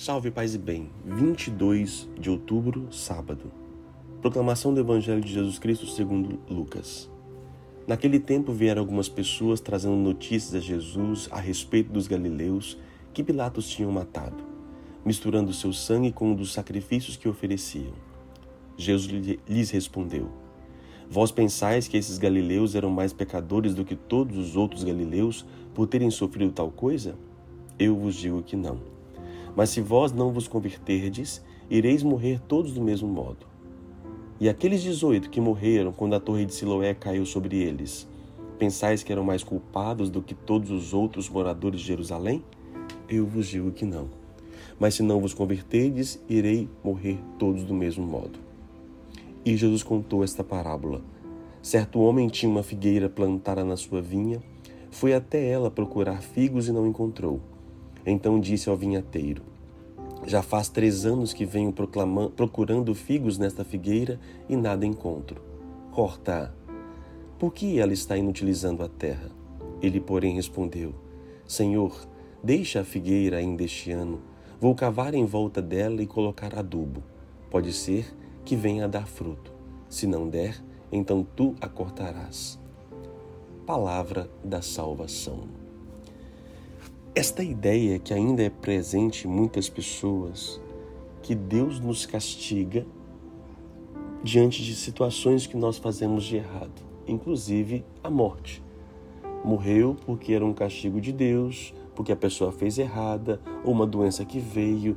Salve paz e bem. 22 de outubro, sábado. Proclamação do Evangelho de Jesus Cristo segundo Lucas. Naquele tempo vieram algumas pessoas trazendo notícias a Jesus a respeito dos galileus que Pilatos tinham matado, misturando seu sangue com um dos sacrifícios que ofereciam. Jesus lhes respondeu: Vós pensais que esses galileus eram mais pecadores do que todos os outros galileus por terem sofrido tal coisa? Eu vos digo que não. Mas se vós não vos converterdes, ireis morrer todos do mesmo modo. E aqueles dezoito que morreram quando a torre de Siloé caiu sobre eles, pensais que eram mais culpados do que todos os outros moradores de Jerusalém? Eu vos digo que não. Mas se não vos converterdes, irei morrer todos do mesmo modo. E Jesus contou esta parábola. Certo homem tinha uma figueira plantada na sua vinha, foi até ela procurar figos e não encontrou. Então disse ao vinhateiro: Já faz três anos que venho procurando figos nesta figueira e nada encontro. Corta-a. Por que ela está inutilizando a terra? Ele, porém, respondeu: Senhor, deixa a figueira ainda este ano. Vou cavar em volta dela e colocar adubo. Pode ser que venha a dar fruto. Se não der, então tu a cortarás. Palavra da salvação. Esta ideia que ainda é presente em muitas pessoas, que Deus nos castiga diante de situações que nós fazemos de errado, inclusive a morte. Morreu porque era um castigo de Deus, porque a pessoa fez errada, ou uma doença que veio.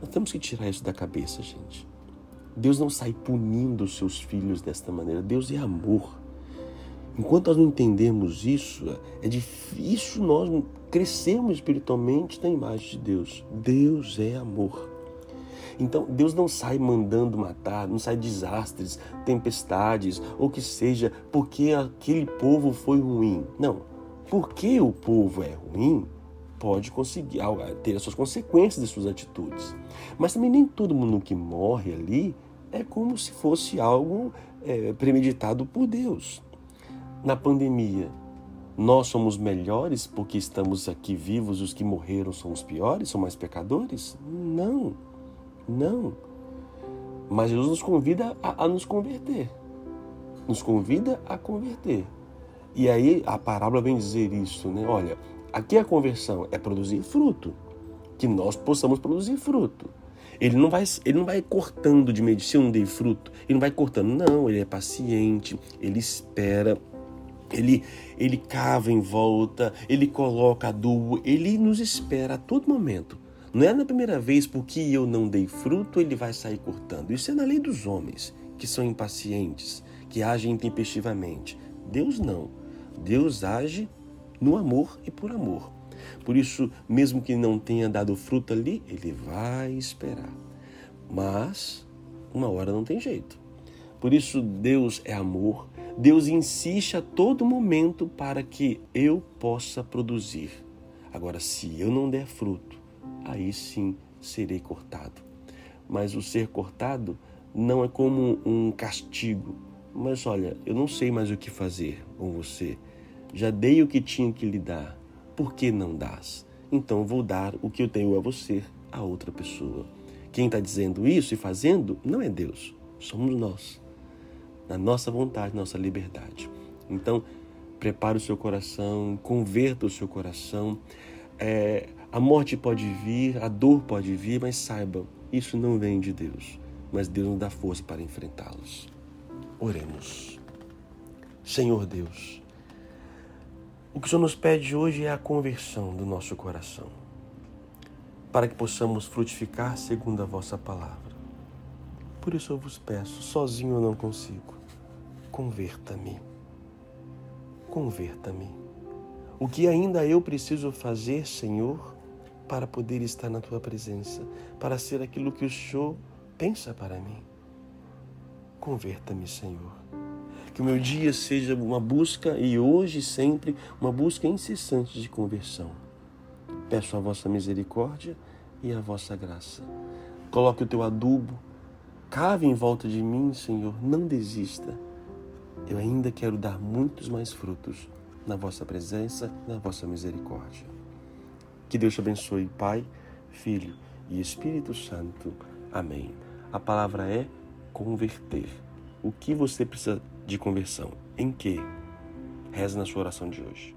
Nós temos que tirar isso da cabeça, gente. Deus não sai punindo os seus filhos desta maneira. Deus é amor. Enquanto nós não entendemos isso, é difícil nós crescermos espiritualmente na imagem de Deus. Deus é amor. Então, Deus não sai mandando matar, não sai desastres, tempestades, ou que seja, porque aquele povo foi ruim. Não. Porque o povo é ruim, pode conseguir ter as suas consequências de suas atitudes. Mas também nem todo mundo que morre ali é como se fosse algo é, premeditado por Deus na pandemia, nós somos melhores porque estamos aqui vivos os que morreram são os piores, são mais pecadores? Não, não. Mas Jesus nos convida a, a nos converter. Nos convida a converter. E aí a parábola vem dizer isso, né? Olha, aqui a conversão é produzir fruto, que nós possamos produzir fruto. Ele não vai, ele não vai cortando de medicina, não dei fruto, ele não vai cortando, não, ele é paciente, ele espera, ele, ele cava em volta, ele coloca adubo, ele nos espera a todo momento. Não é na primeira vez porque eu não dei fruto, ele vai sair cortando. Isso é na lei dos homens, que são impacientes, que agem intempestivamente. Deus não. Deus age no amor e por amor. Por isso, mesmo que não tenha dado fruto ali, ele vai esperar. Mas, uma hora não tem jeito. Por isso, Deus é amor, Deus insiste a todo momento para que eu possa produzir. Agora, se eu não der fruto, aí sim serei cortado. Mas o ser cortado não é como um castigo. Mas olha, eu não sei mais o que fazer com você. Já dei o que tinha que lhe dar. Por que não dás? Então vou dar o que eu tenho a você, a outra pessoa. Quem está dizendo isso e fazendo não é Deus, somos nós na nossa vontade, nossa liberdade. Então, prepare o seu coração, converta o seu coração. É, a morte pode vir, a dor pode vir, mas saiba, isso não vem de Deus, mas Deus nos dá força para enfrentá-los. Oremos. Senhor Deus, o que o Senhor nos pede hoje é a conversão do nosso coração, para que possamos frutificar segundo a vossa palavra. Por isso eu vos peço, sozinho eu não consigo. Converta-me. Converta-me. O que ainda eu preciso fazer, Senhor, para poder estar na tua presença, para ser aquilo que o Senhor pensa para mim? Converta-me, Senhor. Que o meu dia seja uma busca e hoje sempre uma busca incessante de conversão. Peço a vossa misericórdia e a vossa graça. Coloque o teu adubo Cave em volta de mim, Senhor, não desista. Eu ainda quero dar muitos mais frutos na vossa presença, na vossa misericórdia. Que Deus te abençoe, Pai, Filho e Espírito Santo. Amém. A palavra é converter. O que você precisa de conversão? Em que? Reza na sua oração de hoje.